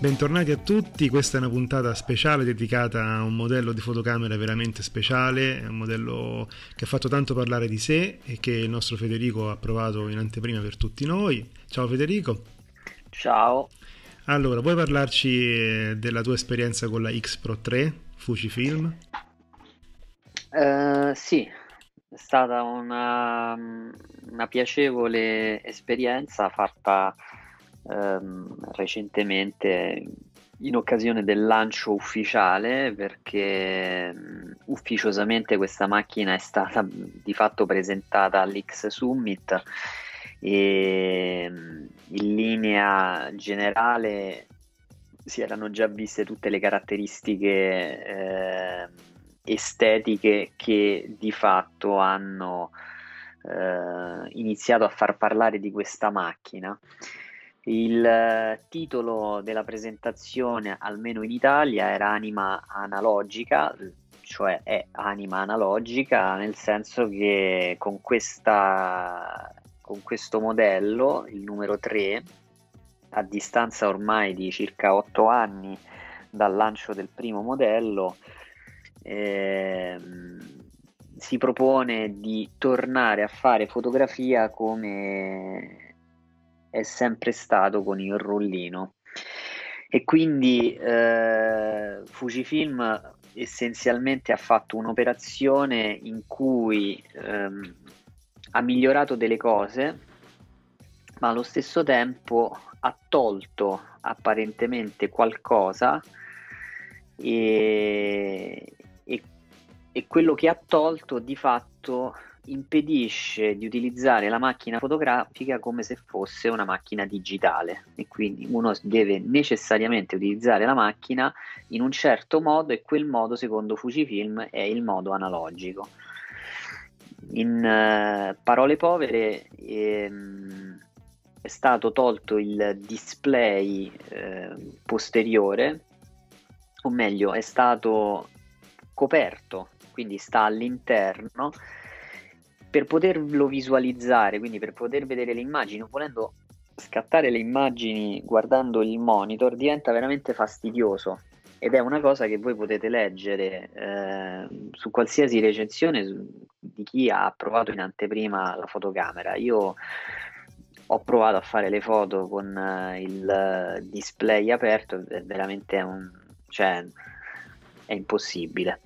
Bentornati a tutti, questa è una puntata speciale dedicata a un modello di fotocamera veramente speciale, un modello che ha fatto tanto parlare di sé e che il nostro Federico ha provato in anteprima per tutti noi. Ciao Federico. Ciao. Allora, vuoi parlarci eh, della tua esperienza con la X Pro 3 Fujifilm? Eh, sì, è stata una, una piacevole esperienza fatta ehm, recentemente in occasione del lancio ufficiale perché mh, ufficiosamente questa macchina è stata di fatto presentata all'X Summit e mh, in linea generale si erano già viste tutte le caratteristiche eh, estetiche che di fatto hanno eh, iniziato a far parlare di questa macchina. Il eh, titolo della presentazione, almeno in Italia, era Anima Analogica, cioè è anima analogica, nel senso che con, questa, con questo modello, il numero 3, a distanza ormai di circa 8 anni dal lancio del primo modello, ehm, si propone di tornare a fare fotografia come è sempre stato con il rollino. E quindi eh, Fujifilm essenzialmente ha fatto un'operazione in cui ehm, ha migliorato delle cose, ma allo stesso tempo ha tolto apparentemente qualcosa e, e, e quello che ha tolto di fatto impedisce di utilizzare la macchina fotografica come se fosse una macchina digitale e quindi uno deve necessariamente utilizzare la macchina in un certo modo e quel modo secondo Fujifilm è il modo analogico. In eh, parole povere ehm, è stato tolto il display eh, posteriore o meglio è stato coperto quindi sta all'interno per poterlo visualizzare, quindi per poter vedere le immagini, volendo scattare le immagini guardando il monitor, diventa veramente fastidioso. Ed è una cosa che voi potete leggere eh, su qualsiasi recensione di chi ha provato in anteprima la fotocamera. Io ho provato a fare le foto con eh, il display aperto, è veramente un, cioè, è impossibile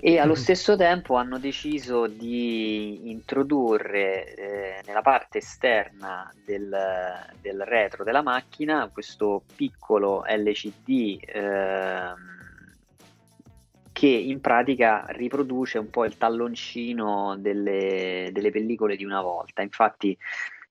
e allo stesso tempo hanno deciso di introdurre eh, nella parte esterna del, del, retro della macchina questo piccolo LCD eh, che in pratica riproduce un po' il talloncino delle, delle pellicole di una volta. Infatti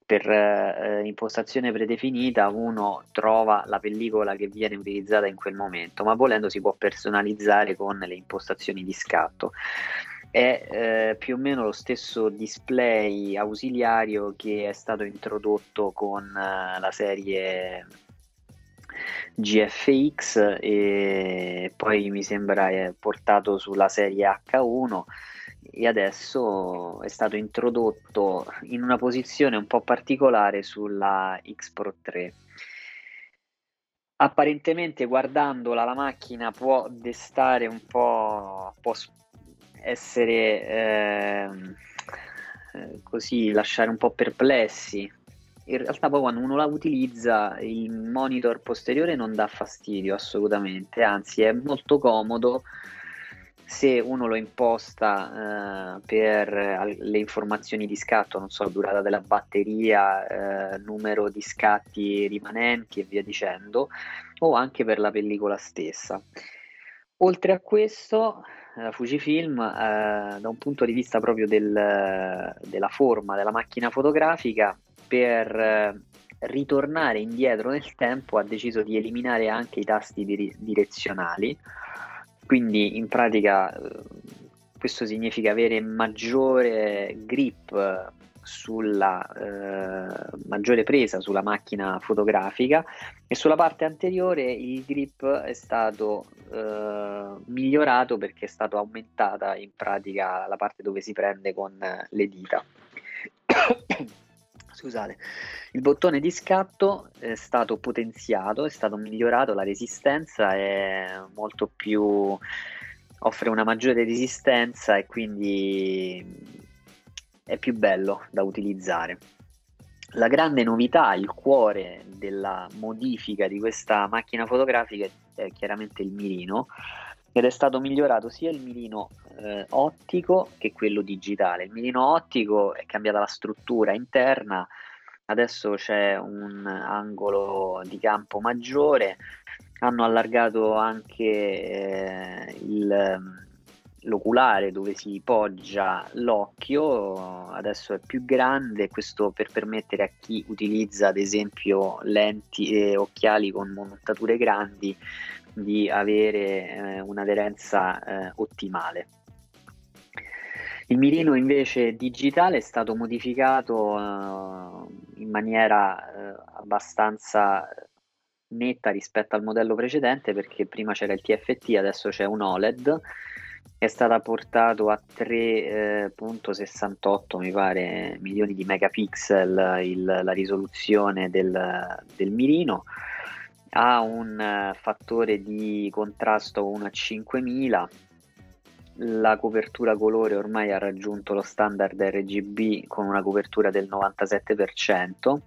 per eh, impostazione predefinita uno trova la pellicola che viene utilizzata in quel momento, ma volendo si può personalizzare con le impostazioni di scatto. È eh, più o meno lo stesso display ausiliario che è stato introdotto con eh, la serie GFX e poi mi sembra portato sulla serie H1 e adesso è stato introdotto in una posizione un po' particolare sulla X Pro 3. Apparentemente guardandola la macchina può destare un po', può essere ehm, eh, così, lasciare un po' perplessi. In realtà poi quando uno la utilizza il monitor posteriore non dà fastidio assolutamente, anzi è molto comodo se uno lo imposta eh, per le informazioni di scatto, non so, durata della batteria, eh, numero di scatti rimanenti e via dicendo, o anche per la pellicola stessa. Oltre a questo, eh, Fujifilm, eh, da un punto di vista proprio del, della forma della macchina fotografica, per eh, ritornare indietro nel tempo ha deciso di eliminare anche i tasti dir- direzionali quindi in pratica eh, questo significa avere maggiore grip sulla eh, maggiore presa sulla macchina fotografica e sulla parte anteriore il grip è stato eh, migliorato perché è stata aumentata in pratica la parte dove si prende con le dita scusate il bottone di scatto è stato potenziato, è stato migliorato, la resistenza è molto più offre una maggiore resistenza e quindi è più bello da utilizzare. La grande novità, il cuore della modifica di questa macchina fotografica è chiaramente il mirino ed è stato migliorato sia il mirino eh, ottico che quello digitale. Il mirino ottico è cambiata la struttura interna, adesso c'è un angolo di campo maggiore, hanno allargato anche eh, il, l'oculare dove si poggia l'occhio, adesso è più grande, questo per permettere a chi utilizza ad esempio lenti e occhiali con montature grandi di avere eh, un'aderenza eh, ottimale. Il mirino invece digitale è stato modificato eh, in maniera eh, abbastanza netta rispetto al modello precedente perché prima c'era il TFT, adesso c'è un OLED, è stata portato a 3.68 mi pare milioni di megapixel il, la risoluzione del, del mirino, ha un uh, fattore di contrasto 1 a 5000 la copertura colore ormai ha raggiunto lo standard RGB con una copertura del 97%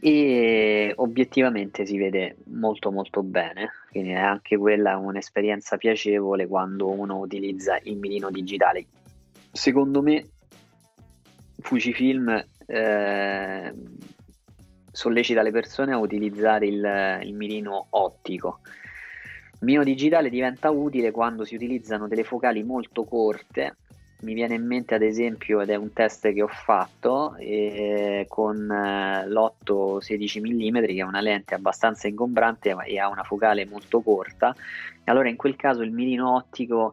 e obiettivamente si vede molto molto bene. Quindi è anche quella un'esperienza piacevole quando uno utilizza il mirino digitale. Secondo me Fujifilm eh, sollecita le persone a utilizzare il, il mirino ottico Mio digitale diventa utile quando si utilizzano delle focali molto corte. Mi viene in mente ad esempio, ed è un test che ho fatto, eh, con eh, l'8-16 mm, che è una lente abbastanza ingombrante e ha una focale molto corta. Allora in quel caso il mirino ottico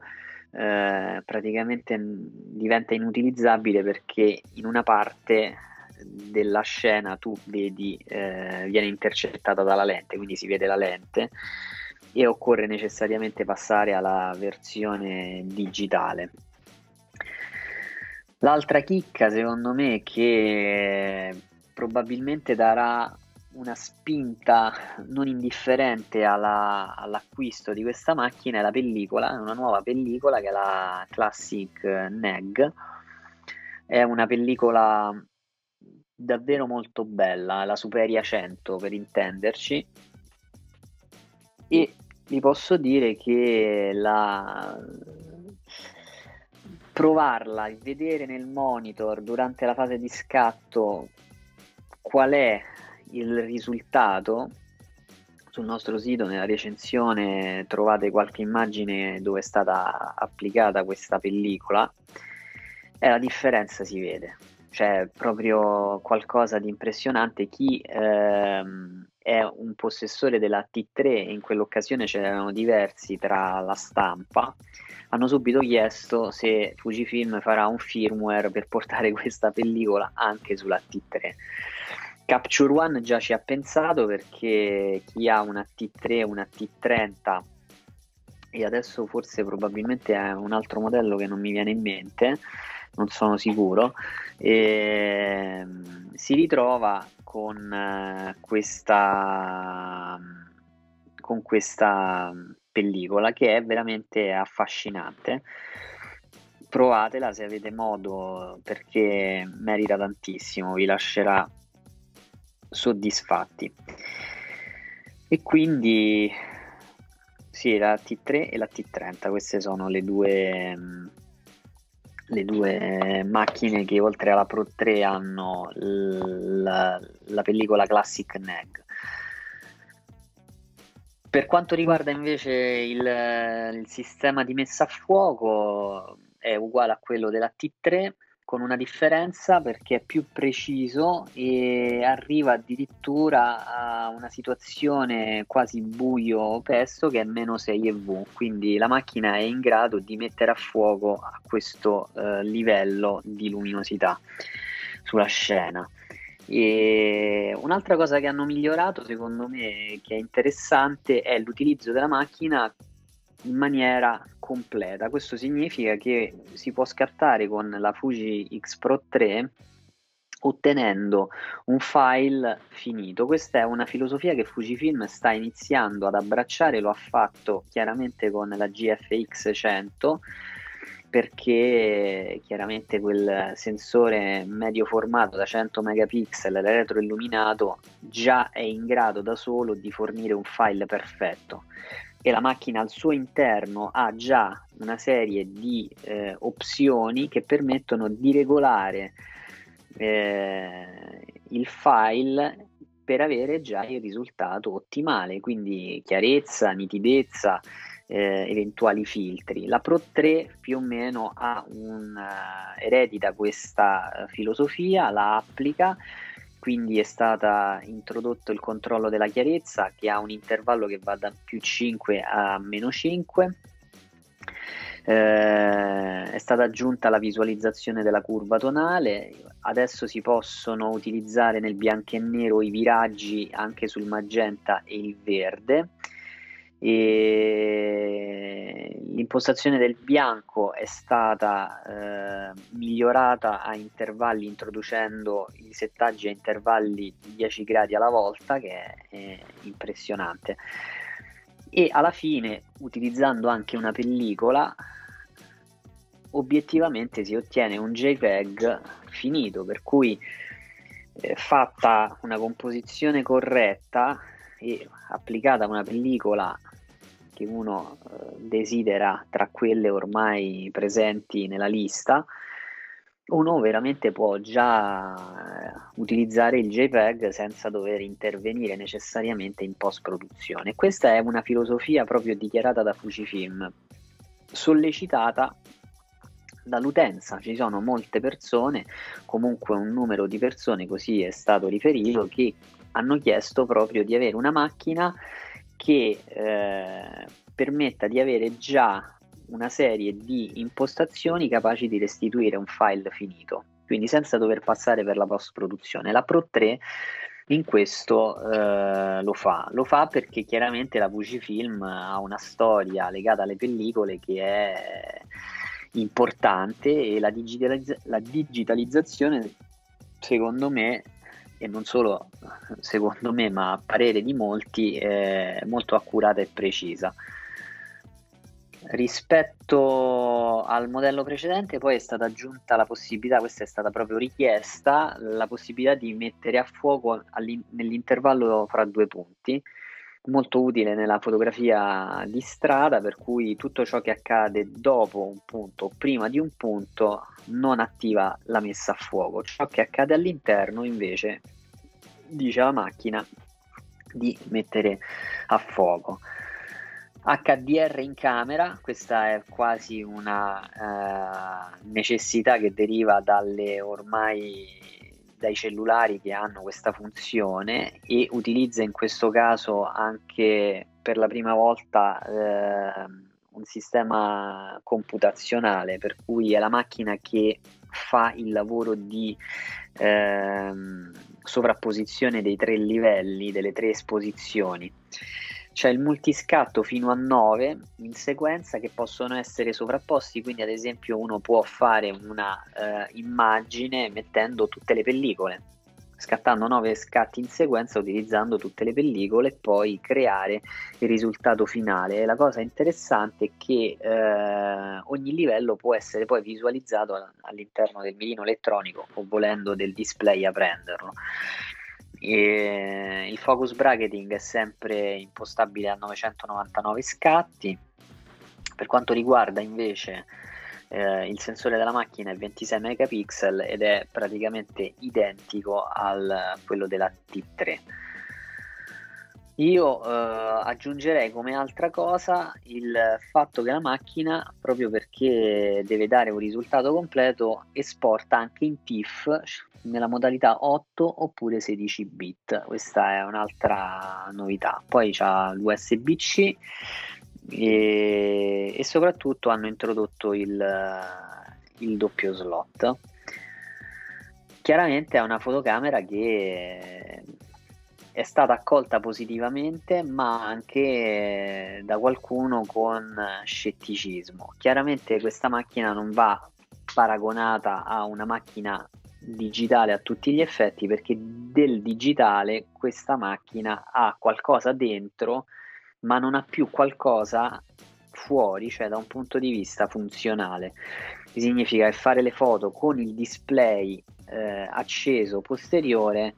eh, praticamente diventa inutilizzabile perché in una parte della scena tu vedi eh, viene intercettata dalla lente, quindi si vede la lente e occorre necessariamente passare alla versione digitale. L'altra chicca secondo me che probabilmente darà una spinta non indifferente alla, all'acquisto di questa macchina è la pellicola, una nuova pellicola che è la Classic NEG. È una pellicola davvero molto bella, la Superia 100 per intenderci, e vi posso dire che la provarla e vedere nel monitor durante la fase di scatto qual è il risultato sul nostro sito nella recensione trovate qualche immagine dove è stata applicata questa pellicola e la differenza si vede c'è proprio qualcosa di impressionante. Chi ehm, è un possessore della T3 in quell'occasione c'erano diversi tra la stampa hanno subito chiesto se Fujifilm farà un firmware per portare questa pellicola anche sulla T3 Capture One già ci ha pensato perché chi ha una T3 una T30 e adesso forse probabilmente è un altro modello che non mi viene in mente non sono sicuro e, ehm, si ritrova con eh, questa con questa pellicola che è veramente affascinante. Provatela se avete modo perché merita tantissimo vi lascerà soddisfatti. E quindi Sì, la T3 e la T30, queste sono le due, mm, le due macchine che oltre alla Pro 3 hanno la, la pellicola Classic NEG. Per quanto riguarda invece il, il sistema di messa a fuoco, è uguale a quello della T3 con una differenza perché è più preciso e arriva addirittura a una situazione quasi buio pesto che è meno 6 EV, quindi la macchina è in grado di mettere a fuoco a questo eh, livello di luminosità sulla scena. E un'altra cosa che hanno migliorato, secondo me, che è interessante, è l'utilizzo della macchina in maniera completa. Questo significa che si può scattare con la Fuji X Pro 3 ottenendo un file finito. Questa è una filosofia che Fujifilm sta iniziando ad abbracciare, lo ha fatto chiaramente con la GFX 100 perché chiaramente quel sensore medio formato da 100 megapixel retroilluminato già è in grado da solo di fornire un file perfetto e la macchina al suo interno ha già una serie di eh, opzioni che permettono di regolare eh, il file per avere già il risultato ottimale, quindi chiarezza, nitidezza, eh, eventuali filtri. La Pro 3 più o meno un, uh, eredita questa filosofia, la applica quindi è stato introdotto il controllo della chiarezza che ha un intervallo che va da più 5 a meno 5. Eh, è stata aggiunta la visualizzazione della curva tonale, adesso si possono utilizzare nel bianco e nero i viraggi anche sul magenta e il verde e l'impostazione del bianco è stata eh, migliorata a intervalli introducendo i settaggi a intervalli di 10 gradi alla volta che è, è impressionante. E alla fine utilizzando anche una pellicola obiettivamente si ottiene un JPEG finito per cui eh, fatta una composizione corretta e applicata una pellicola che uno eh, desidera tra quelle ormai presenti nella lista, uno veramente può già eh, utilizzare il JPEG senza dover intervenire necessariamente in post produzione. Questa è una filosofia proprio dichiarata da Fujifilm, sollecitata dall'utenza. Ci sono molte persone, comunque un numero di persone, così è stato riferito, che hanno chiesto proprio di avere una macchina che eh, permetta di avere già una serie di impostazioni capaci di restituire un file finito, quindi senza dover passare per la post produzione. La Pro 3 in questo eh, lo fa, lo fa perché chiaramente la Fujifilm ha una storia legata alle pellicole che è importante e la, digitalizza- la digitalizzazione secondo me e non solo secondo me ma a parere di molti è molto accurata e precisa. Rispetto al modello precedente poi è stata aggiunta la possibilità questa è stata proprio richiesta la possibilità di mettere a fuoco nell'intervallo fra due punti molto utile nella fotografia di strada per cui tutto ciò che accade dopo un punto o prima di un punto non attiva la messa a fuoco. Ciò che accade all'interno invece dice alla macchina di mettere a fuoco. HDR in camera, questa è quasi una uh, necessità che deriva dalle ormai dai cellulari che hanno questa funzione e utilizza in questo caso anche per la prima volta eh, un sistema computazionale per cui è la macchina che fa il lavoro di eh, sovrapposizione dei tre livelli, delle tre esposizioni c'è il multiscatto fino a 9 in sequenza che possono essere sovrapposti, quindi ad esempio uno può fare una eh, immagine mettendo tutte le pellicole, scattando 9 scatti in sequenza utilizzando tutte le pellicole e poi creare il risultato finale. La cosa interessante è che eh, ogni livello può essere poi visualizzato all'interno del mirino elettronico o volendo del display a prenderlo E il focus bracketing è sempre impostabile a 999 scatti. Per quanto riguarda invece eh, il sensore della macchina è 26 megapixel ed è praticamente identico a quello della T3 io eh, aggiungerei come altra cosa il fatto che la macchina, proprio perché deve dare un risultato completo, esporta anche in TIFF nella modalità 8 oppure 16 bit. Questa è un'altra novità. Poi c'ha l'USB-C e, e soprattutto hanno introdotto il, il doppio slot. Chiaramente è una fotocamera che è stata accolta positivamente, ma anche da qualcuno con scetticismo. Chiaramente questa macchina non va paragonata a una macchina digitale a tutti gli effetti perché del digitale questa macchina ha qualcosa dentro ma non ha più qualcosa fuori, cioè da un punto di vista funzionale. Significa che fare le foto con il display eh, acceso posteriore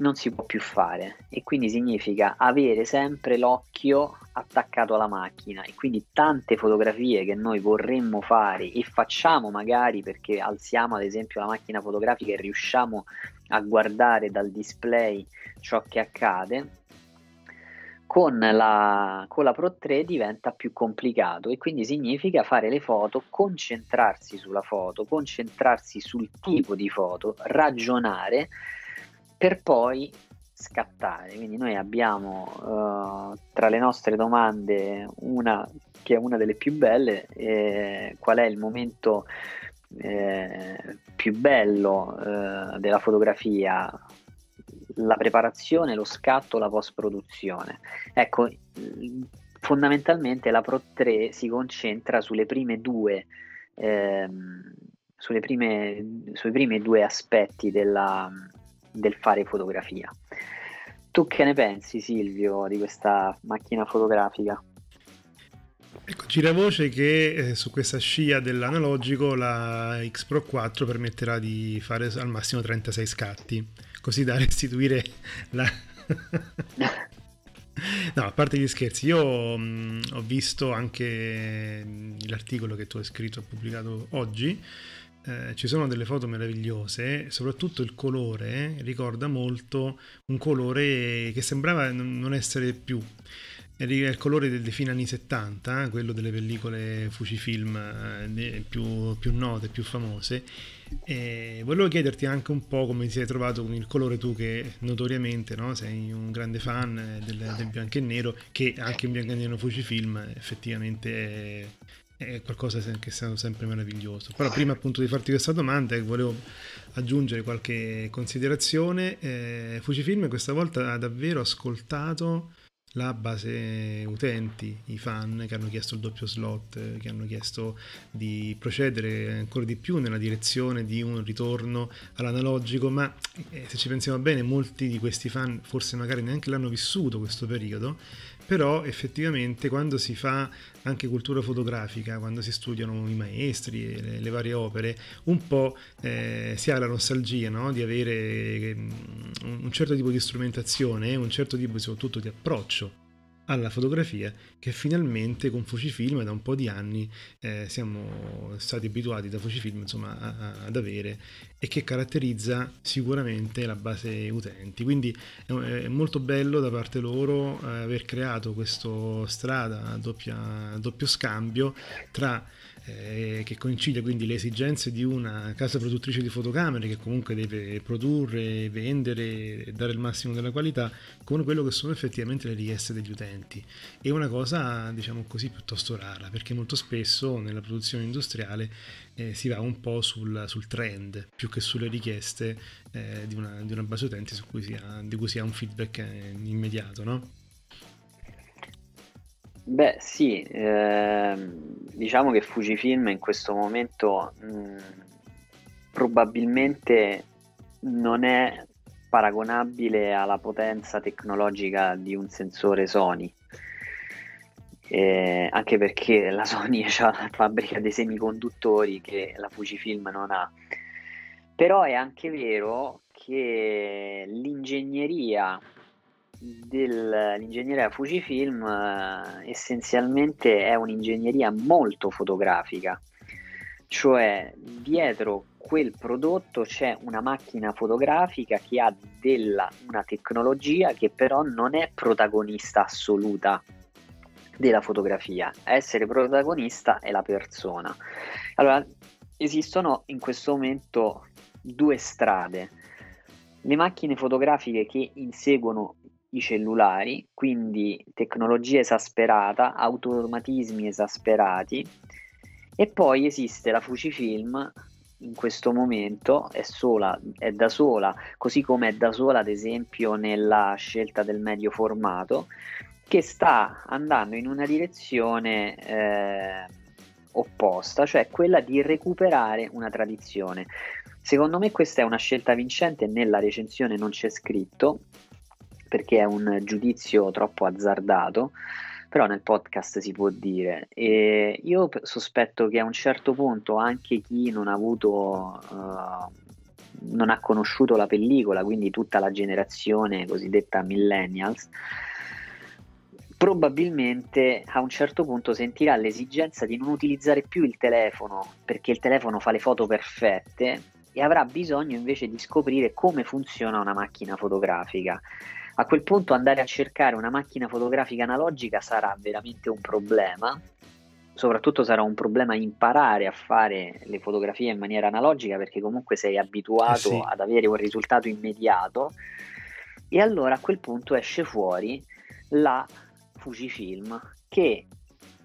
non si può più fare. E quindi significa avere sempre l'occhio attaccato alla macchina. E quindi tante fotografie che noi vorremmo fare e facciamo magari perché alziamo ad esempio la macchina fotografica e riusciamo a guardare dal display ciò che accade con la, con la Pro 3 diventa più complicato. E quindi significa fare le foto, concentrarsi sulla foto, concentrarsi sul tipo di foto, ragionare per poi scattare. Quindi noi abbiamo uh, tra le nostre domande una che è una delle più belle, eh, qual è il momento eh, più bello eh, della fotografia, la preparazione, lo scatto, la post produzione. Ecco, fondamentalmente la Pro 3 si concentra sulle prime due ehm, sulle prime, sui primi due aspetti della, del fare fotografia. Tu che ne pensi Silvio di questa macchina fotografica? Ecco, gira voce che eh, su questa scia dell'analogico la X Pro 4 permetterà di fare al massimo 36 scatti, così da restituire la... no, a parte gli scherzi, io mh, mm, ho visto anche l'articolo che tu hai scritto pubblicato oggi eh, ci sono delle foto meravigliose, soprattutto il colore ricorda molto un colore che sembrava non essere più il colore dei fine anni 70, quello delle pellicole Fujifilm eh, più, più note, più famose. E volevo chiederti anche un po' come ti sei trovato con il colore tu che notoriamente no, sei un grande fan del, del bianco e nero, che anche in bianco e nero Fujifilm effettivamente è, è qualcosa che è stato sempre meraviglioso. Però prima appunto di farti questa domanda eh, volevo aggiungere qualche considerazione. Eh, Fujifilm questa volta ha davvero ascoltato la base utenti, i fan che hanno chiesto il doppio slot, che hanno chiesto di procedere ancora di più nella direzione di un ritorno all'analogico, ma eh, se ci pensiamo bene molti di questi fan forse magari neanche l'hanno vissuto questo periodo però effettivamente quando si fa anche cultura fotografica, quando si studiano i maestri le, le varie opere, un po' eh, si ha la nostalgia no? di avere eh, un certo tipo di strumentazione, un certo tipo soprattutto di approccio alla fotografia che finalmente con Fujifilm da un po' di anni eh, siamo stati abituati da Fujifilm insomma, a, a, ad avere e che caratterizza sicuramente la base utenti. Quindi è, è molto bello da parte loro eh, aver creato questa strada a doppio scambio tra eh, che coincide quindi le esigenze di una casa produttrice di fotocamere che comunque deve produrre, vendere e dare il massimo della qualità con quello che sono effettivamente le richieste degli utenti. È una cosa, diciamo così, piuttosto rara perché molto spesso nella produzione industriale eh, si va un po' sul, sul, trend più che sulle richieste eh, di, una, di, una, base utenti cui ha, di cui si ha un feedback eh, immediato, no? Beh, sì, ehm, diciamo che Fujifilm in questo momento mh, probabilmente non è paragonabile alla potenza tecnologica di un sensore Sony. Eh, anche perché la Sony ha la fabbrica dei semiconduttori che la Fujifilm non ha. Però è anche vero che l'ingegneria dell'ingegneria Fujifilm eh, essenzialmente è un'ingegneria molto fotografica, cioè dietro quel prodotto c'è una macchina fotografica che ha della, una tecnologia che però non è protagonista assoluta della fotografia, a essere protagonista è la persona. Allora, esistono in questo momento due strade. Le macchine fotografiche che inseguono i cellulari, quindi tecnologia esasperata, automatismi esasperati, e poi esiste la Fujifilm in questo momento è, sola, è da sola, così come è da sola ad esempio nella scelta del medio formato, che sta andando in una direzione eh, opposta, cioè quella di recuperare una tradizione. Secondo me questa è una scelta vincente, nella recensione non c'è scritto, perché è un giudizio troppo azzardato, però nel podcast si può dire. E io sospetto che a un certo punto anche chi non ha avuto, uh, non ha conosciuto la pellicola, quindi tutta la generazione cosiddetta millennials, probabilmente a un certo punto sentirà l'esigenza di non utilizzare più il telefono perché il telefono fa le foto perfette e avrà bisogno invece di scoprire come funziona una macchina fotografica a quel punto andare a cercare una macchina fotografica analogica sarà veramente un problema, soprattutto sarà un problema imparare a fare le fotografie in maniera analogica perché comunque sei abituato eh sì. ad avere un risultato immediato e allora a quel punto esce fuori la Fujifilm che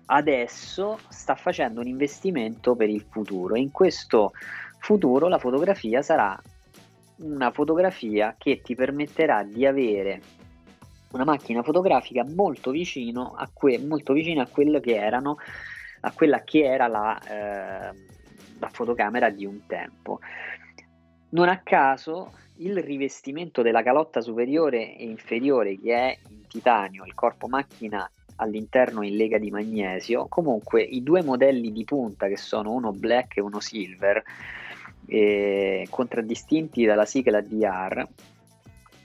adesso sta facendo un investimento per il futuro. In questo futuro la fotografia sarà una fotografia che ti permetterà di avere una macchina fotografica molto, a que- molto vicina a quello che erano a quella che era la, eh, la fotocamera di un tempo. Non a caso il rivestimento della calotta superiore e inferiore che è in titanio, il corpo macchina all'interno in lega di magnesio, comunque i due modelli di punta che sono uno black e uno silver, eh, contraddistinti dalla sigla DR,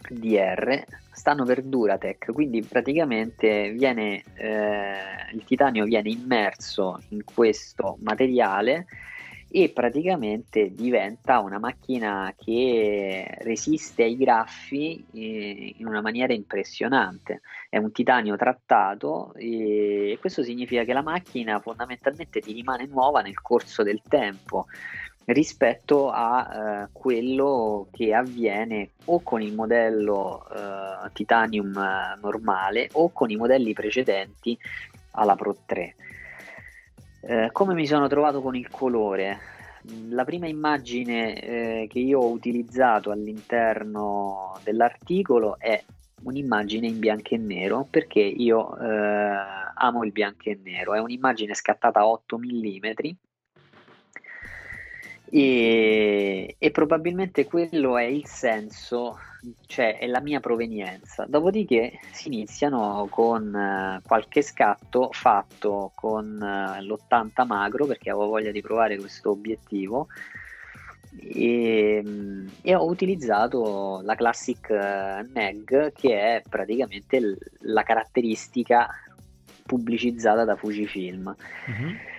DR stanno per Duratec, quindi praticamente viene, eh, il titanio viene immerso in questo materiale e praticamente diventa una macchina che resiste ai graffi eh, in una maniera impressionante. È un titanio trattato e questo significa che la macchina fondamentalmente ti rimane nuova nel corso del tempo rispetto a uh, quello che avviene o con il modello uh, Titanium uh, normale o con i modelli precedenti alla Pro 3. come mi sono trovato con il colore? La prima immagine che io ho utilizzato all'interno dell'articolo è un'immagine in bianco e nero perché io amo il bianco e nero, è un'immagine scattata a 8 mm e, e, probabilmente quello è il senso, cioè è la mia provenienza. Dopodiché si iniziano con uh, qualche scatto fatto con uh, l'80 magro perché avevo voglia di provare questo obiettivo e, mm, e ho utilizzato la Classic uh, che è praticamente l- la caratteristica pubblicizzata da Fujifilm. Mm-hmm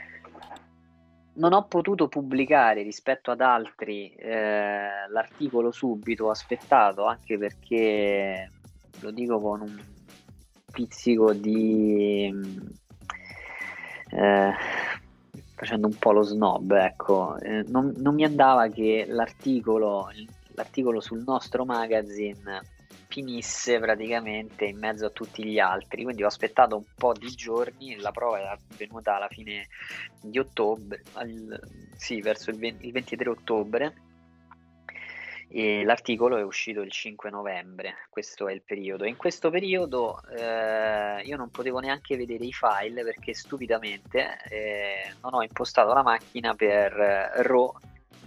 non ho potuto pubblicare rispetto ad altri eh, l'articolo subito, ho aspettato anche perché lo dico con un pizzico di eh, facendo un po' lo snob, ecco, eh, non, non, mi andava che l'articolo, l'articolo sul nostro magazine finisse praticamente in mezzo a tutti gli altri. Quindi ho aspettato un po' di giorni, la prova è avvenuta alla fine di ottobre, al, sì, verso il, 20, il 23 ottobre. E l'articolo è uscito il 5 novembre, questo è il periodo. In questo periodo eh, io non potevo neanche vedere i file perché stupidamente eh, non ho impostato la macchina per RAW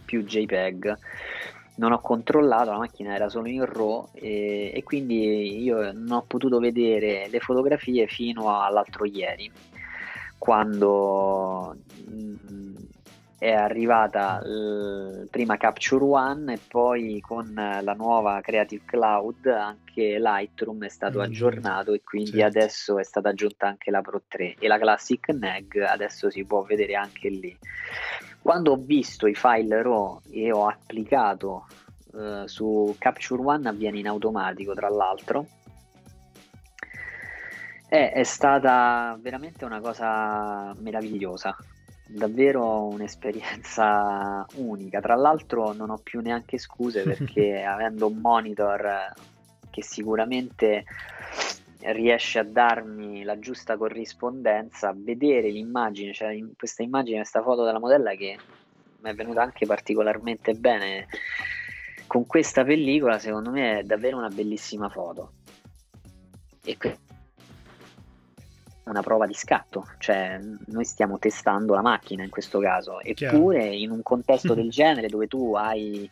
più JPEG non ho controllato, la macchina era solo in RAW e, e, quindi io non ho potuto vedere le fotografie fino all'altro ieri, quando mm, è arrivata l- prima Capture One e poi con la nuova Creative Cloud anche Lightroom è stato Mm, aggiornato e quindi certo. adesso è stata aggiunta anche la Pro 3 e la Classic NAG adesso si può vedere anche lì. Quando ho visto i file RAW e ho applicato eh, su Capture One avviene in automatico tra l'altro. È, è stata veramente una cosa meravigliosa. Davvero un'esperienza unica. Tra l'altro non ho più neanche scuse perché avendo un monitor che sicuramente riesce a darmi la giusta corrispondenza vedere l'immagine cioè in questa immagine questa foto della modella che mi è venuta anche particolarmente bene con questa pellicola secondo me è davvero una bellissima foto e que- una prova di scatto, cioè noi stiamo testando la macchina in questo caso, Chiaro. eppure in un contesto del genere dove tu hai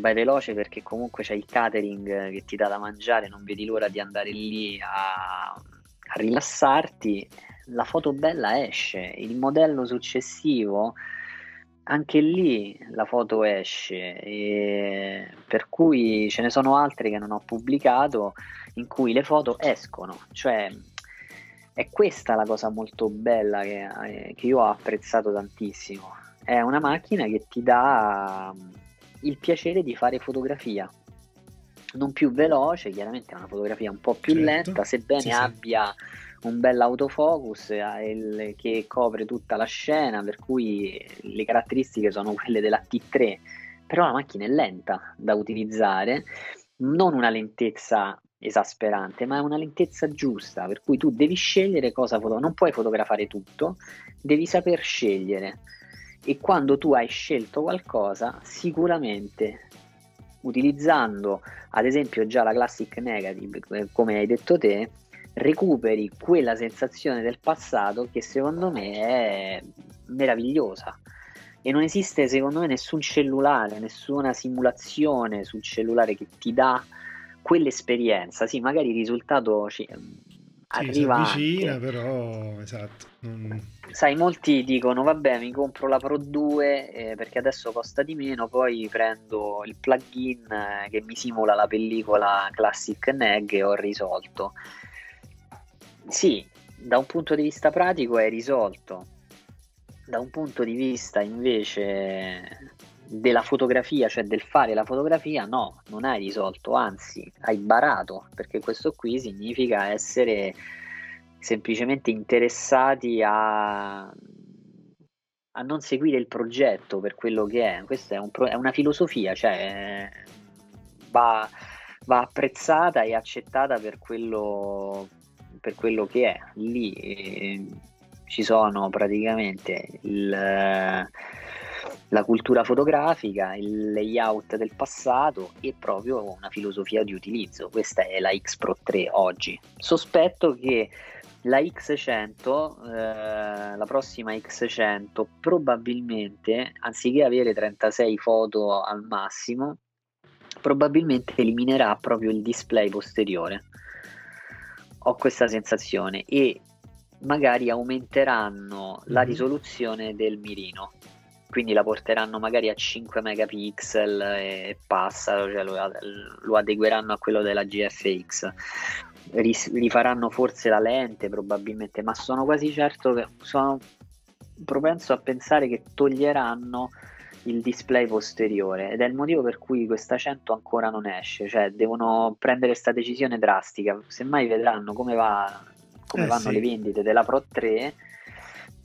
vai veloce perché comunque c'è il catering che ti dà da mangiare, non vedi l'ora di andare lì a, a rilassarti, la foto bella esce, il modello successivo anche lì la foto esce, per cui ce ne sono altre che non ho pubblicato in cui le foto escono, cioè è questa la cosa molto bella che, eh, che io ho apprezzato tantissimo. È una macchina che ti dà il piacere di fare fotografia. Non più veloce, chiaramente è una fotografia un po' più Certo. lenta, sebbene Sì, sì. abbia un bel autofocus il- che copre tutta la scena, per cui le caratteristiche sono quelle della T3, però la macchina è lenta da utilizzare, non una lentezza esasperante, ma è una lentezza giusta, per cui tu devi scegliere cosa fotografare, non puoi fotografare tutto, devi saper scegliere e quando tu hai scelto qualcosa, sicuramente utilizzando ad esempio già la classic negative, eh, come hai detto te, recuperi quella sensazione del passato che secondo me è meravigliosa e non esiste secondo me nessun cellulare, nessuna simulazione sul cellulare che ti dà quell'esperienza. Sì, magari il risultato arriva avvicina, anche. però esatto. non- Sai, molti dicono, vabbè, mi compro la Pro 2 eh, perché adesso costa di meno, poi prendo il plugin eh, che mi simula la pellicola Classic NEG e ho risolto. Sì, da un punto di vista pratico è risolto. Da un punto di vista invece della fotografia, cioè del fare la fotografia, no, non hai risolto, anzi, hai barato, perché questo qui significa essere semplicemente interessati a, a non seguire il progetto per quello che è. Questa è, un pro- è una filosofia, cioè va, va apprezzata e accettata per quello, per quello che è. Lì eh, ci sono praticamente il, la cultura fotografica, il layout del passato e proprio una filosofia di utilizzo. Questa è la X Pro 3 oggi. Sospetto che la X100, eh, la prossima X100, probabilmente anziché avere 36 foto al massimo, probabilmente eliminerà proprio il display posteriore. Ho questa sensazione e magari aumenteranno la Mhm. risoluzione del mirino. Quindi la porteranno magari a 5 megapixel e passa, cioè lo, lo adegueranno a quello della GFX. Rifaranno forse la lente probabilmente, ma sono quasi certo che sono propenso a pensare che toglieranno il display posteriore ed è il motivo per cui questa 100 ancora non esce, cioè devono prendere questa decisione drastica, semmai vedranno come, va, come Eh, vanno sì. le vendite della Pro 3,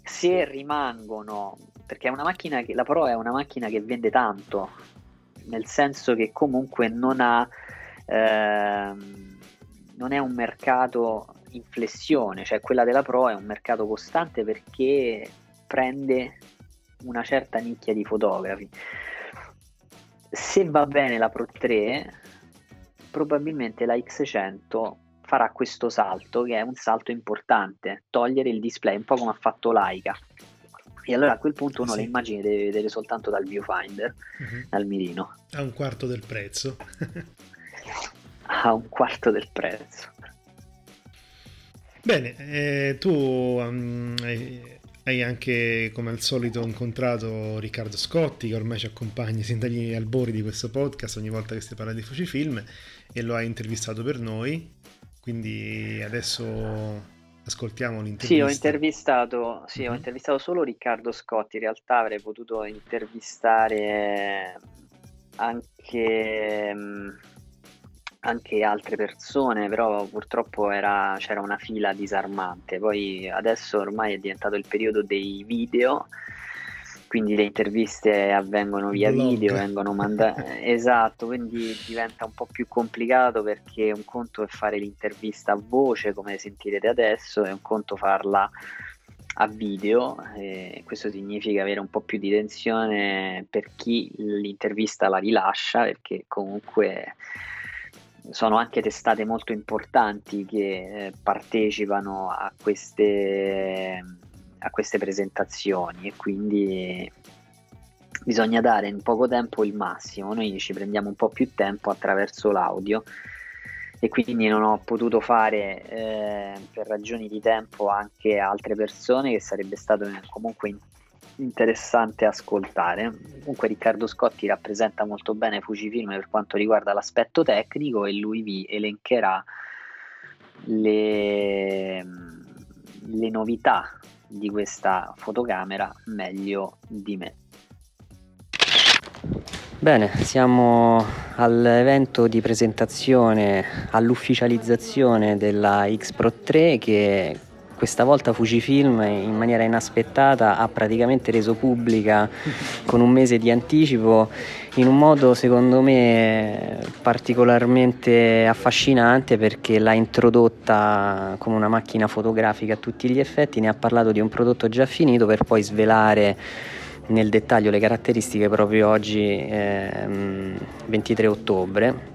se rimangono, perché è una macchina che la Pro è una macchina che vende tanto, nel senso che comunque non ha ehm, non è un mercato in flessione, cioè quella della Pro è un mercato costante perché prende una certa nicchia di fotografi. Se va bene la Pro 3, probabilmente la X100 farà questo salto, che è un salto importante, togliere il display, un po' come ha fatto Leica. E allora a quel punto uno Sì. le immagini deve vedere soltanto dal viewfinder, Mhm. dal mirino, A un quarto del prezzo. a un quarto del prezzo. Bene, eh, tu um, hai, Hai anche, come al solito, incontrato Riccardo Scotti, che ormai ci accompagna sin dagli albori di questo podcast ogni volta che si parla di Fucifilm, e lo hai intervistato per noi. Quindi adesso ascoltiamo l'intervista. Sì, ho intervistato, sì, ho Mhm. intervistato solo Riccardo Scotti. In realtà avrei potuto intervistare anche, mh, anche altre persone, però purtroppo era- c'era una fila disarmante. Poi adesso ormai è diventato il periodo dei video, quindi le interviste avvengono via Blog. video, vengono mandate. esatto, quindi diventa un po' più complicato perché un conto è fare l'intervista a voce, come sentirete adesso, e un conto farla a video. e questo significa avere un po' più di tensione per chi l'intervista la rilascia, perché comunque sono anche testate molto importanti che eh, partecipano a queste, a queste presentazioni e quindi bisogna dare in poco tempo il massimo. Noi ci prendiamo un po' più tempo attraverso l'audio e quindi non ho potuto fare eh, per ragioni di tempo anche altre persone che sarebbe stato eh, comunque in- interessante ascoltare. Comunque Riccardo Scotti rappresenta molto bene Fujifilm per quanto riguarda l'aspetto tecnico e lui vi elencherà le, le novità di questa fotocamera meglio di me. Bene, siamo all'evento di presentazione, all'ufficializzazione della X Pro 3 che questa volta Fujifilm in maniera inaspettata ha praticamente reso pubblica con un mese di anticipo in un modo secondo me particolarmente affascinante perché l'ha introdotta come una macchina fotografica a tutti gli effetti, ne ha parlato di un prodotto già finito per poi svelare nel dettaglio le caratteristiche proprio oggi ehm, 23 ottobre.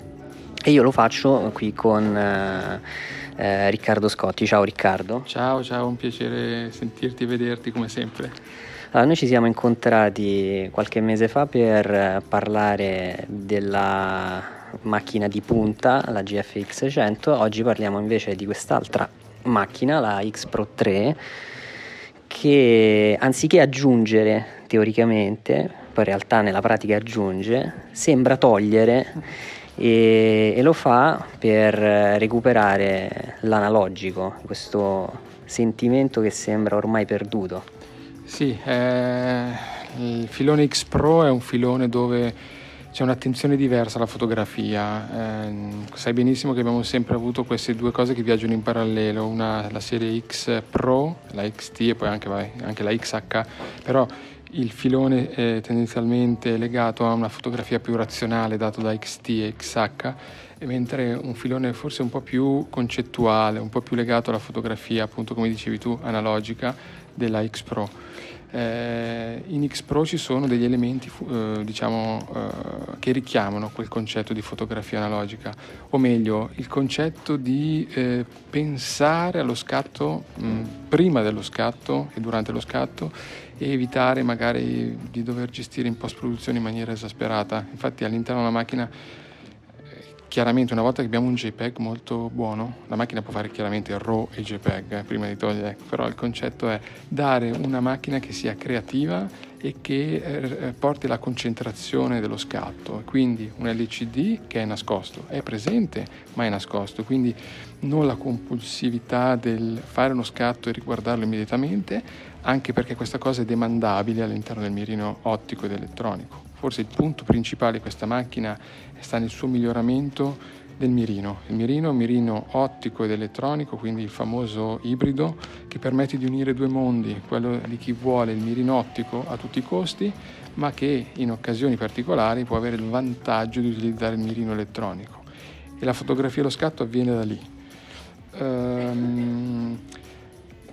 E io lo faccio qui con eh, eh, Riccardo Scotti. Ciao Riccardo. Ciao, ciao, un piacere sentirti e vederti come sempre. Allora, noi ci siamo incontrati qualche mese fa per eh, parlare della macchina di punta, la GFX 100. Oggi parliamo invece di quest'altra macchina, la X Pro 3, che anziché aggiungere teoricamente, poi in realtà nella pratica aggiunge, sembra togliere e, e lo fa per eh, recuperare l'analogico, questo sentimento che sembra ormai perduto. Sì, eh, il filone X Pro è un filone dove c'è un'attenzione diversa alla fotografia. Eh, sai benissimo che abbiamo sempre avuto queste due cose che viaggiano in parallelo, una la serie X Pro, la XT e poi anche, vai, anche la XH, però il filone è tendenzialmente legato a una fotografia più razionale dato da XT e XH, mentre un filone forse un po' più concettuale, un po' più legato alla fotografia, appunto come dicevi tu, analogica della X Pro. Eh, in X Pro ci sono degli elementi eh, diciamo, eh, che richiamano quel concetto di fotografia analogica, o meglio, il concetto di eh, pensare allo scatto mh, prima dello scatto e durante lo scatto e evitare magari di dover gestire in post-produzione in maniera esasperata. Infatti all'interno della macchina chiaramente una volta che abbiamo un JPEG molto buono, la macchina può fare chiaramente RAW e JPEG eh, prima di togliere, però il concetto è dare una macchina che sia creativa e che eh, porti alla concentrazione dello scatto, quindi un LCD che è nascosto, è presente ma è nascosto, quindi non la compulsività del fare uno scatto e riguardarlo immediatamente, anche perché questa cosa è demandabile all'interno del mirino ottico ed elettronico. Forse il punto principale di questa macchina sta nel suo miglioramento del mirino. Il mirino è un mirino ottico ed elettronico, quindi il famoso ibrido che permette di unire due mondi, quello di chi vuole il mirino ottico a tutti i costi, ma che in occasioni particolari può avere il vantaggio di utilizzare il mirino elettronico. E la fotografia e lo scatto avviene da lì. Ehm,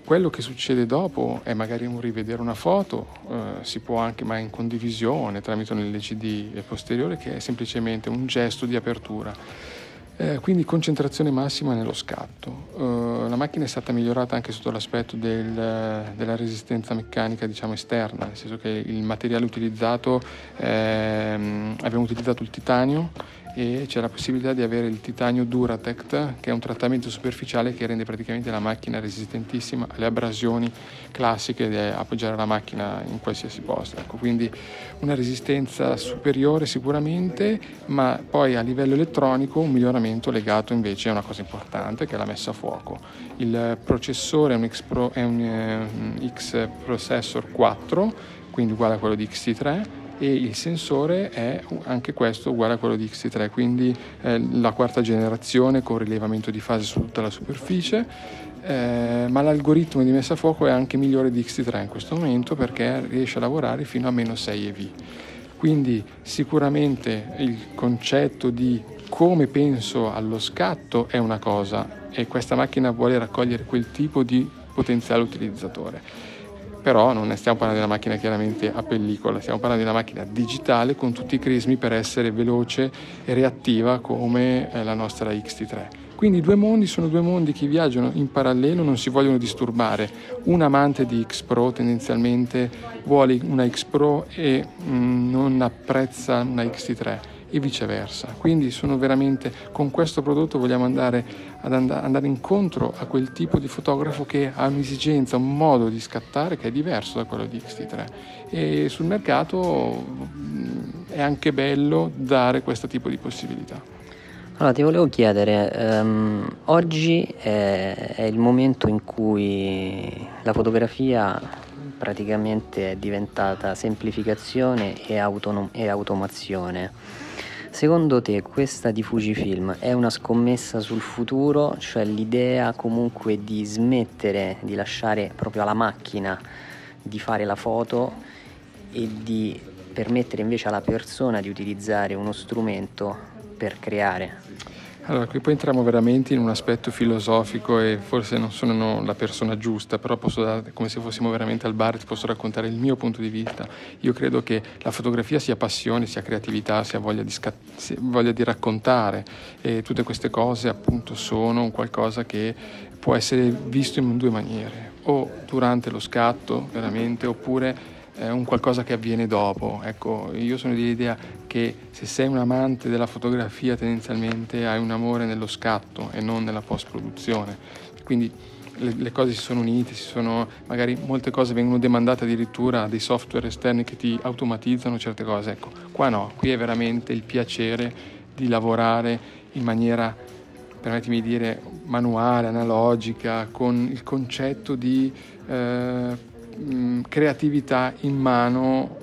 quello che succede dopo è magari un rivedere una foto, eh, si può anche ma in condivisione tramite un LCD posteriore che è semplicemente un gesto di apertura. Eh, quindi concentrazione massima nello scatto. Eh, la macchina è stata migliorata anche sotto l'aspetto del, della resistenza meccanica diciamo esterna, nel senso che il materiale utilizzato, ehm, abbiamo utilizzato il titanio e c'è la possibilità di avere il titanio Duratect che è un trattamento superficiale che rende praticamente la macchina resistentissima alle abrasioni classiche di appoggiare la macchina in qualsiasi posto. Ecco, quindi una resistenza superiore sicuramente, ma poi a livello elettronico un miglioramento legato invece a una cosa importante che è la messa a fuoco. Il processore è un X, Pro, è un, uh, X Processor 4, quindi uguale a quello di XT3 e il sensore è anche questo uguale a quello di XT3, quindi eh, la quarta generazione con rilevamento di fase su tutta la superficie, eh, ma l'algoritmo di messa a fuoco è anche migliore di XT3 in questo momento perché riesce a lavorare fino a meno 6 EV. Quindi sicuramente il concetto di come penso allo scatto è una cosa e questa macchina vuole raccogliere quel tipo di potenziale utilizzatore però non stiamo parlando di una macchina chiaramente a pellicola, stiamo parlando di una macchina digitale con tutti i crismi per essere veloce e reattiva come la nostra XT3. Quindi i due mondi sono due mondi che viaggiano in parallelo, non si vogliono disturbare. Un amante di X Pro tendenzialmente vuole una X Pro e mm, non apprezza una XT3 e viceversa. Quindi sono veramente con questo prodotto vogliamo andare ad andare incontro a quel tipo di fotografo che ha un'esigenza, un modo di scattare che è diverso da quello di XT3 e sul mercato mm, è anche bello dare questo tipo di possibilità. Allora ti volevo chiedere, um, oggi è, è il momento in cui la fotografia praticamente è diventata semplificazione e, autonom- e automazione. Secondo te questa di Fujifilm è una scommessa sul futuro, cioè l'idea comunque di smettere di lasciare proprio alla macchina di fare la foto e di permettere invece alla persona di utilizzare uno strumento per creare? Allora, qui poi entriamo veramente in un aspetto filosofico e forse non sono la persona giusta, però posso dare, come se fossimo veramente al bar, ti posso raccontare il mio punto di vista. Io credo che la fotografia sia passione, sia creatività, sia voglia di, scat- sia voglia di raccontare e tutte queste cose appunto sono qualcosa che può essere visto in due maniere, o durante lo scatto veramente, oppure è un qualcosa che avviene dopo. Ecco, io sono dell'idea che se sei un amante della fotografia tendenzialmente hai un amore nello scatto e non nella post-produzione. Quindi le, le, cose si sono unite, si sono, magari molte cose vengono demandate addirittura a dei software esterni che ti automatizzano certe cose. Ecco, qua no, qui è veramente il piacere di lavorare in maniera, permettimi di dire, manuale, analogica, con il concetto di... Eh, mh, creatività in mano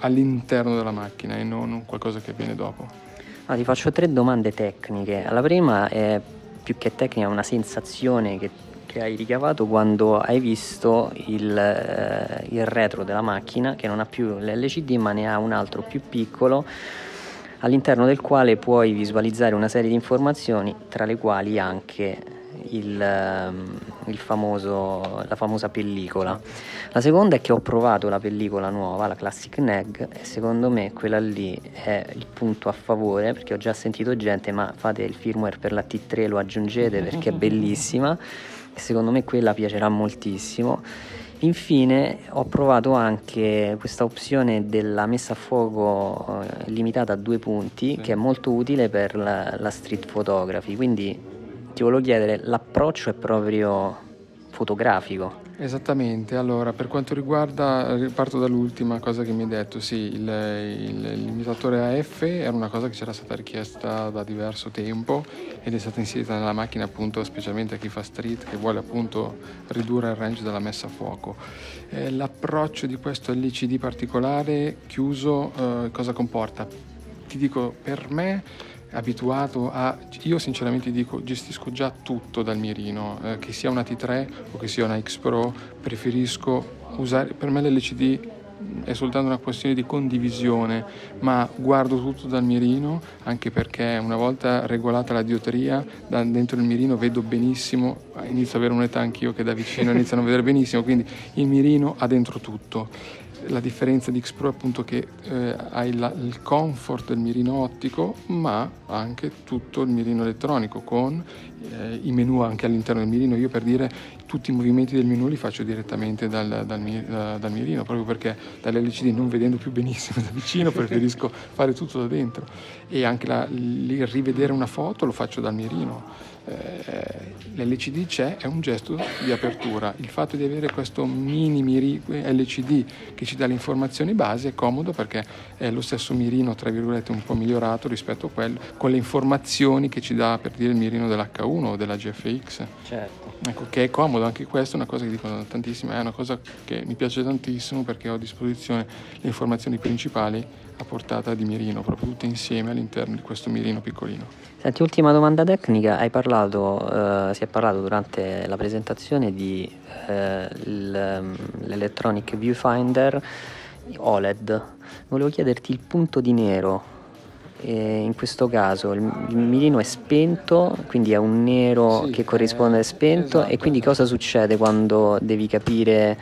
all'interno della macchina e non qualcosa che avviene dopo. Ah, ti faccio tre domande tecniche. La prima è più che tecnica, una sensazione che, che hai ricavato quando hai visto il, eh, il retro della macchina che non ha più l'LCD ma ne ha un altro più piccolo all'interno del quale puoi visualizzare una serie di informazioni tra le quali anche il, ehm, il famoso, la famosa pellicola. La seconda è che ho provato la pellicola nuova, la Classic Neg, e secondo me quella lì è il punto a favore perché ho già sentito gente, ma fate il firmware per la T3, lo aggiungete perché è bellissima, e secondo me quella piacerà moltissimo. Infine ho provato anche questa opzione della messa a fuoco eh, limitata a due punti sì. che è molto utile per la, la street photography, quindi ti volevo chiedere, l'approccio è proprio fotografico. Esattamente, allora per quanto riguarda, parto dall'ultima cosa che mi hai detto, sì, il, il, il limitatore AF era una cosa che c'era stata richiesta da diverso tempo ed è stata inserita nella macchina appunto specialmente a chi fa street che vuole appunto ridurre il range della messa a fuoco. Eh, l'approccio di questo LCD particolare chiuso eh, cosa comporta? Ti dico, per me abituato a... Io sinceramente dico, gestisco già tutto dal mirino, eh, che sia una T3 o che sia una X Pro, preferisco usare... Per me l'LCD è soltanto una questione di condivisione, ma guardo tutto dal mirino, anche perché una volta regolata la diotria, dentro il mirino vedo benissimo, inizio ad avere un'età anch'io che da vicino iniziano a vedere benissimo, quindi il mirino ha dentro tutto la differenza di X Pro è appunto che eh, hai la, il comfort del mirino ottico, ma anche tutto il mirino elettronico con eh, i menu anche all'interno del mirino. Io per dire tutti i movimenti del menu li faccio direttamente dal, dal, dal, dal mirino, proprio perché dall'LCD non vedendo più benissimo da vicino preferisco fare tutto da dentro e anche la, rivedere una foto lo faccio dal mirino eh, l'LCD c'è, è un gesto di apertura. Il fatto di avere questo mini miri LCD che ci dà le informazioni base è comodo perché è lo stesso mirino, tra virgolette, un po' migliorato rispetto a quello, con le informazioni che ci dà per dire il mirino dell'H1 o della GFX. Certo. Ecco, che è comodo, anche questo è una cosa che dicono tantissimi, è una cosa che mi piace tantissimo perché ho a disposizione le informazioni principali a portata di mirino, proprio tutte insieme all'interno di questo mirino piccolino. Senti, ultima domanda tecnica, hai parlato, eh, si è parlato durante la presentazione di eh, l'Electronic Viewfinder OLED. Volevo chiederti il punto di nero e in questo caso il, mirino è spento, quindi è un nero sì, che corrisponde a spento esatto. e quindi cosa succede quando devi capire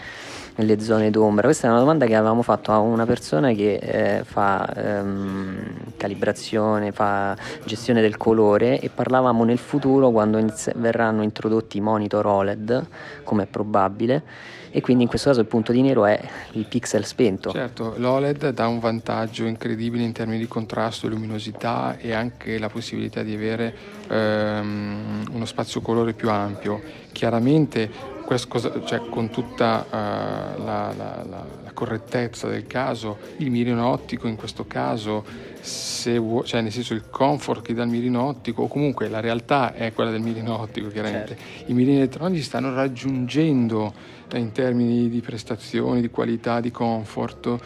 nelle zone d'ombra? Questa è una domanda che avevamo fatto a una persona che eh, fa ehm, calibrazione, fa gestione del colore e parlavamo nel futuro quando iniz- verranno introdotti i monitor OLED, come è probabile, e quindi in questo caso il punto di nero è il pixel spento. Certo, l'OLED dà un vantaggio incredibile in termini di contrasto luminosità e anche la possibilità di avere ehm, uno spazio colore più ampio. Chiaramente Cosa, cioè, con tutta uh, la, la, la, la, correttezza del caso, il mirino ottico in questo caso, se vuoi, cioè nel senso il comfort che dà il mirino ottico, o comunque la realtà è quella del mirino ottico, chiaramente. Certo. I mirini elettronici stanno raggiungendo eh, in termini di prestazioni, di qualità, di comfort,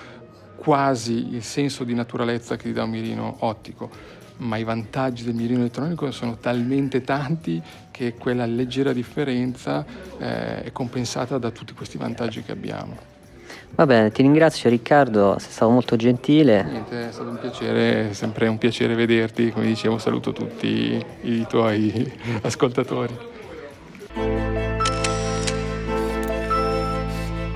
quasi il senso di naturalezza che ti dà un mirino ottico ma i vantaggi del mirino elettronico sono talmente tanti che quella leggera differenza eh, è compensata da tutti questi vantaggi che abbiamo. Va bene, ti ringrazio Riccardo, sei stato molto gentile. Niente, è stato un piacere, è sempre un piacere vederti, come dicevo saluto tutti i tuoi ascoltatori.